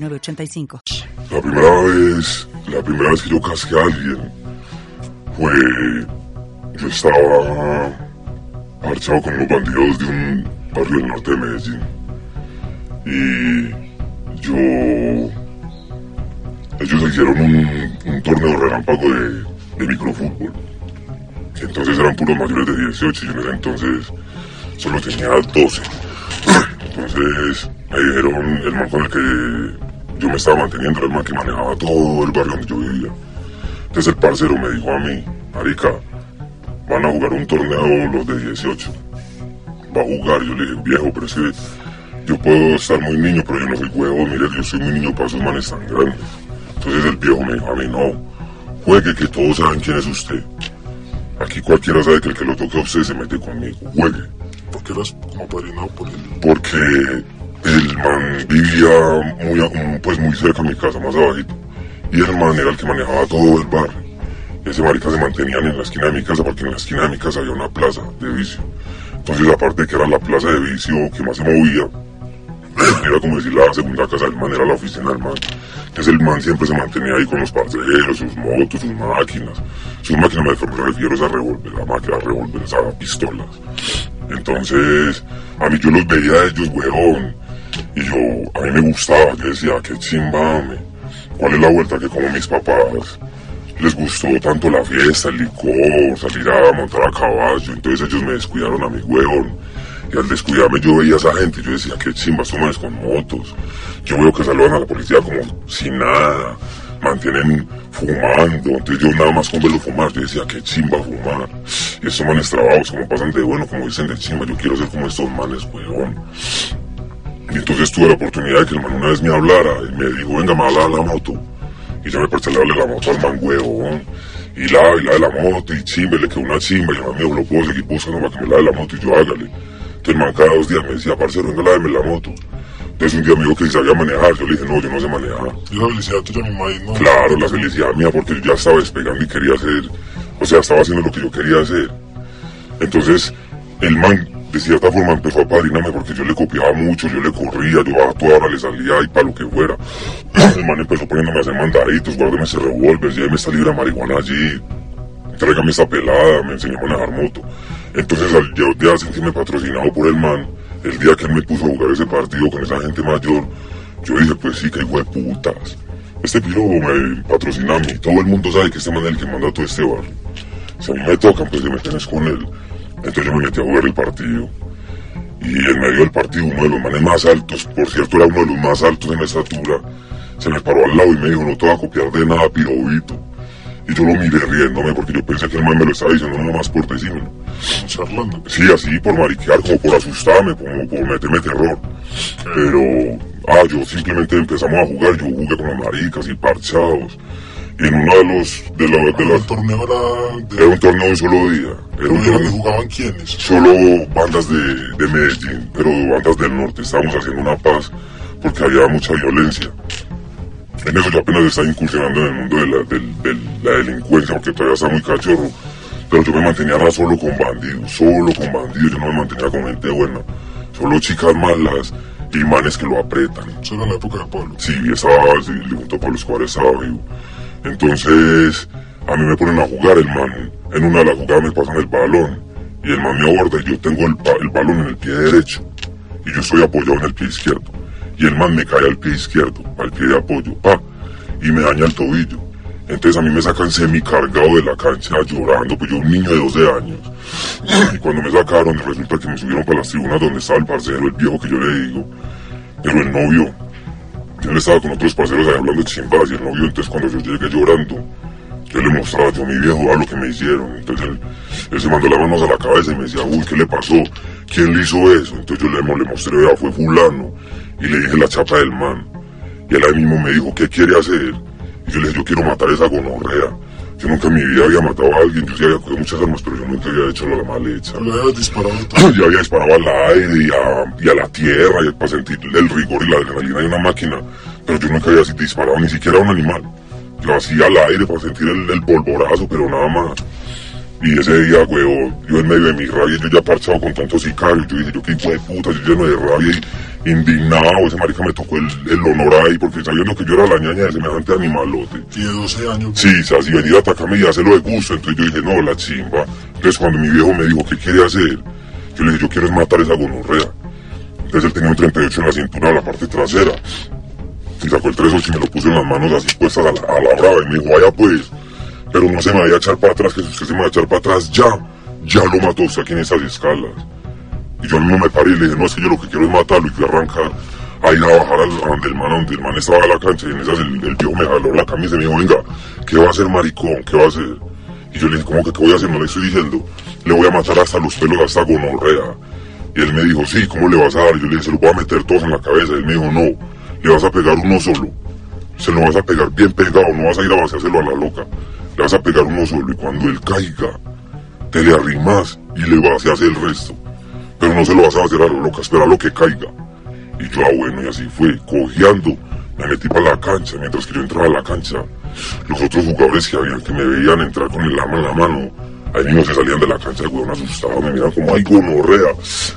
la primera vez, la primera vez que yo casqué a alguien fue. Yo estaba marchado con los bandidos de un barrio del norte de Medellín. Y yo. Ellos hicieron un, torneo relámpago de, de microfútbol. Entonces eran puros mayores de 18 y yo en ese entonces solo tenía 12. Entonces me dijeron el man con el que yo me estaba manteniendo, el man que manejaba todo el barrio donde yo vivía. Entonces el parcero me dijo a mí, marica, van a jugar un torneo los de 18. Va a jugar, yo le dije, viejo, pero es que yo puedo estar muy niño, pero yo no soy huevo, mire, yo soy muy niño para esos manes tan grandes. Entonces el viejo me dijo a mí, no, juegue que todos saben quién es usted. Aquí cualquiera sabe que el que lo toque a usted se mete conmigo, juegue. ¿Por qué eras como padrinado por él? Porque el man vivía muy, pues muy cerca de mi casa, más abajito. Y el man era el que manejaba todo el barrio. Ese marica se mantenían en la esquina de mi casa porque en la esquina de mi casa había una plaza de vicio. Entonces, aparte de que era la plaza de vicio que más se movía, era como decir la segunda casa del man, era la oficina del man. Entonces el man siempre se mantenía ahí con los parceros, sus motos, sus máquinas. Sus máquinas me refiero a esa revólver, la máquina revólver, esas pistolas. Entonces, a mí yo los veía a ellos, weón y yo, a mí me gustaba, que decía, qué chimba, ¿Cuál es la vuelta que como mis papás les gustó tanto la fiesta, el licor, salir a montar a caballo? Entonces ellos me descuidaron a mi huevón. Y al descuidarme yo veía a esa gente yo decía, qué chimba, manes con motos. Yo veo que saludan a la policía como sin nada. Mantienen fumando. Entonces yo nada más con verlo fumar, yo decía, qué chimba fumar. Y estos manes trabajados como pasan de bueno, como dicen de chimba, yo quiero ser como estos manes, huevón. Y entonces tuve la oportunidad de que el man una vez me hablara y me dijo, venga, me la moto. Y yo me parece darle la moto al man, huevo. Y la, y la de la moto, y chimbe, le quedó una chimba, y el man me dijo, lo puedo seguir para que me la de la moto, y yo hágale. Entonces el man cada dos días me decía, parcero, venga, láveme la moto. Entonces un día me dijo que sabía manejar, yo le dije, no, yo no sé manejar. ¿Y la felicidad tuya, mi imagino? Claro, la felicidad mía, porque yo ya estaba despegando y quería hacer, o sea, estaba haciendo lo que yo quería hacer. Entonces, el man de cierta forma empezó a padrinarme porque yo le copiaba mucho, yo le corría, yo a toda hora le salía y para lo que fuera. El man empezó poniéndome a hacer mandaditos, guárdeme ese revólver, ya me salió la marihuana allí, tráigame esa pelada, me enseñó a manejar moto. Entonces al yo de sentirme patrocinado por el man, el día que él me puso a jugar ese partido con esa gente mayor, yo dije, pues sí, que hijo de putas. Este piro me patrocina a mí, todo el mundo sabe que este man es el que manda todo este bar. Si a mí me tocan, pues se me tenés con él. Entonces yo me metí a jugar el partido. Y en medio del partido, uno de los más altos, por cierto era uno de los más altos en estatura, se me paró al lado y me dijo, no te voy a copiar de nada, pirobito. Y yo lo miré riéndome porque yo pensé que el man me lo estaba diciendo no más por decírmelo. Charlando. Sí, así por mariquear, como por asustarme, como por meterme terror. Pero, ah, yo simplemente empezamos a jugar, yo jugué con los maricas y parchados en uno de los de los de los torneo era, era un torneo de un solo día era un torneo jugaban quiénes solo bandas de, de Medellín pero bandas del norte estábamos haciendo una paz porque había mucha violencia en eso yo apenas estaba incursionando en el mundo de la, de, la delincuencia porque todavía está muy cachorro pero yo me mantenía solo con bandidos solo con bandidos yo no me mantenía con gente buena solo chicas malas y manes que lo apretan. ¿Eso era la época de Pablo? Sí, estaba, sí, junto a Pablo Escobar estaba vivo. Entonces, a mí me ponen a jugar el man. En una de las jugadas me pasan el balón. Y el man me aborda y yo tengo el, el balón en el pie derecho. Y yo estoy apoyado en el pie izquierdo. Y el man me cae al pie izquierdo, al pie de apoyo, pa. Y me daña el tobillo. Entonces a mí me sacan semi cargado de la cancha llorando, pues yo un niño de 12 años. Y cuando me sacaron, resulta que me subieron para las tribunas donde estaba el parcero, el viejo que yo le digo. Pero el novio, yo estaba con otros parceros ahí hablando de chimbadas y el novio, entonces cuando yo llegué llorando, yo le mostraba yo a mi viejo a lo que me hicieron. Entonces él, se mandó las manos a la cabeza y me decía, uy, ¿qué le pasó? ¿Quién le hizo eso? Entonces yo le, le mostré, ya fue fulano. Y le dije la chapa del man. Y él ahí mismo me dijo, ¿qué quiere hacer? Y yo le dije, yo quiero matar a esa gonorrea. Yo nunca en mi vida había matado a alguien, yo sí había cogido muchas armas, pero yo nunca había hecho la mal hecha. Le había disparado Yo había disparado al aire y a, y a la tierra y para sentir el rigor y la adrenalina de una máquina, pero yo nunca había disparado ni siquiera a un animal. Yo hacía al aire para sentir el, el polvorazo, pero nada más. Y ese día, huevo, yo en medio de mi rabia, yo ya parchado con tantos sicarios, yo dije, yo qué hijo de puta, yo lleno de rabia y indignado, ese marica me tocó el, el honor ahí, porque sabiendo que yo era la ñaña de semejante animalote. De 12 años. Sí, así venía a atacarme y hacerlo de gusto, entonces yo dije, no, la chimba. Entonces cuando mi viejo me dijo, ¿qué quiere hacer? Yo le dije, yo quiero matar esa gonorrea. Entonces él tenía un 38 en la cintura, en la parte trasera. Y sacó el 38 y me lo puso en las manos así puestas a la, a la brava y me dijo, vaya pues pero no se me vaya a echar para atrás, que si usted se me va a echar para atrás, ya, ya lo mató usted aquí en esas escalas. Y yo mismo me paré y le dije, no, es que yo lo que quiero es matarlo, y fui a arrancar a ir a bajar al, donde el man, donde el man estaba a la cancha, y en esas el, el me jaló la camisa y me dijo, venga, ¿qué va a hacer maricón? ¿Qué va a hacer? Y yo le dije, ¿cómo que qué voy a hacer? No le estoy diciendo, le voy a matar hasta los pelos, hasta gonorrea. Y él me dijo, sí, ¿cómo le vas a dar? Y yo le dije, se lo voy a meter todos en la cabeza. Y él me dijo, no, le vas a pegar uno solo. Se lo vas a pegar bien pegado, no vas a ir a vaciárselo a la loca le vas a pegar uno solo y cuando él caiga, te le arrimas y le hacer el resto. Pero no se lo vas a hacer a lo loca, espera lo que caiga. Y yo, ah, bueno, y así fue, cojeando, me metí para la cancha, mientras que yo entraba a la cancha, los otros jugadores que habían, que me veían entrar con el arma en la mano, ahí mismo se salían de la cancha, el huevón asustado, me miran como, ay, gonorrea,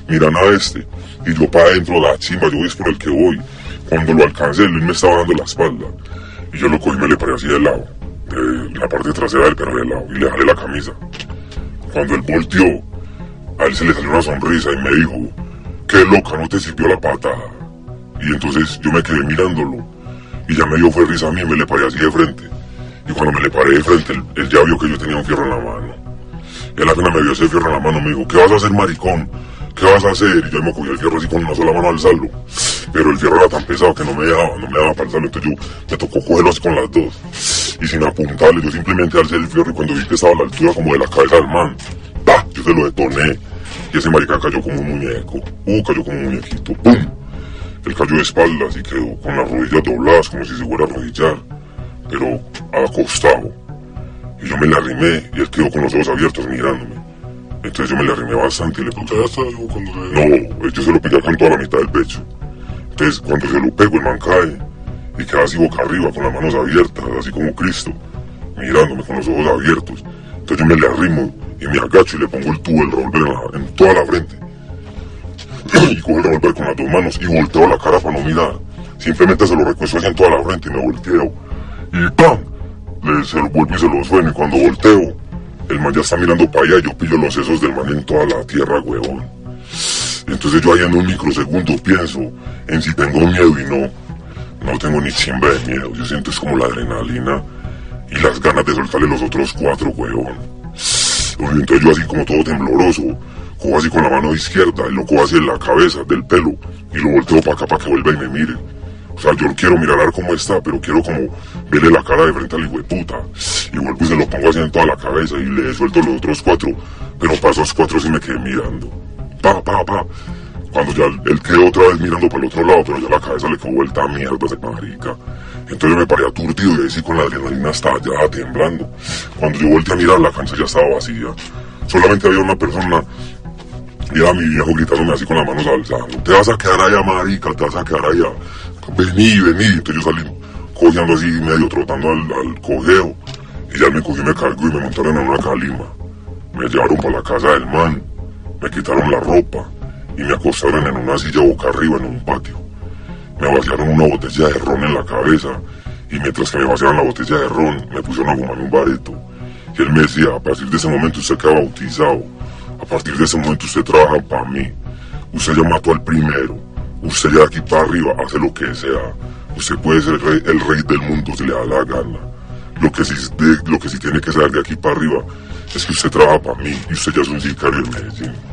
miran a este, y yo para adentro, la chimba, yo es por el que voy. Cuando lo alcancé, él me estaba dando la espalda, y yo lo cogí y me le paré así de lado de la parte trasera del perro de lado y le jalé la camisa. Cuando él volteó, a él se le salió una sonrisa y me dijo, qué loca, no te sirvió la patada. Y entonces yo me quedé mirándolo y ya me dio fue risa a mí y me le paré así de frente. Y cuando me le paré de frente, él, ya vio que yo tenía un fierro en la mano. Él apenas me vio ese fierro en la mano, me dijo, ¿qué vas a hacer, maricón? ¿Qué vas a hacer? Y yo me cogí el fierro así con una sola mano al salvo. Pero el fierro era tan pesado que no me daba, no me daba para salvo. Entonces yo me tocó cogerlo con las dos. Y sin apuntarle, yo simplemente alcé el fierro y cuando vi que estaba a la altura como de la cabeza del man, ¡bah! Yo se lo detoné. Y ese marica cayó como un muñeco. Uh, cayó como un muñequito. ¡Pum! Él cayó de espaldas y quedó con las rodillas dobladas como si se fuera a arrodillar. Pero acostado. Y yo me le arrimé y él quedó con los ojos abiertos mirándome. Entonces yo me le arrimé bastante y le pregunté, algo cuando No, yo se lo pegué con toda la mitad del pecho. Entonces cuando se lo pego el man cae y queda así boca arriba con las manos abiertas, así como Cristo, mirándome con los ojos abiertos. Entonces yo me le arrimo y me agacho y le pongo el tubo, el revólver en, toda la frente. y cojo el revólver con las dos manos y volteo la cara para no mirar. Simplemente se lo recuesto así en toda la frente y me volteo. Y ¡pam! Le, se lo vuelvo y se lo sueno y cuando volteo el man ya está mirando para allá yo pillo los sesos del man en toda la tierra, huevón. Entonces yo ahí en un microsegundo pienso en si tengo miedo y no. No tengo ni chimba de miedo. Yo siento es como la adrenalina y las ganas de soltarle los otros cuatro, huevón. Entonces yo así como todo tembloroso, cojo así con la mano izquierda y lo cojo así en la cabeza, del pelo, y lo volteo para acá para que vuelva y me mire. O sea, yo quiero mirar cómo está, pero quiero como verle la cara de frente al hijo de puta. Y vuelvo y se lo pongo así en toda la cabeza y le suelto los otros cuatro. Pero para esos cuatro sí me quedé mirando. Pa, pa, pa. Cuando ya él quedó otra vez mirando para el otro lado, pero ya la cabeza le quedó vuelta a mierda ese marica. Entonces yo me paré aturdido y ahí sí con la adrenalina estaba ya temblando. Cuando yo volteé a mirar, la cancha ya estaba vacía. Solamente había una persona y era mi viejo gritándome así con las manos alzando. Te vas a quedar allá, marica, te vas a quedar allá vení, vení. Entonces yo salí cogiendo así, medio trotando al, al cojeo. Y ya me cogí, me cargó y me montaron en una calima. Me llevaron para la casa del man, me quitaron la ropa y me acostaron en una silla boca arriba en un patio. Me vaciaron una botella de ron en la cabeza y mientras que me vaciaban la botella de ron, me pusieron a fumar un bareto. Y él me decía, a partir de ese momento usted queda bautizado, a partir de ese momento usted trabaja para mí, usted ya mató al primero, Usted ya de aquí para arriba hace lo que sea. Usted puede ser el rey, del mundo si le da la gana. Lo que, sí, lo que sí tiene que ser de aquí para arriba es que usted trabaja para mí y usted ya es un sicario en Medellín.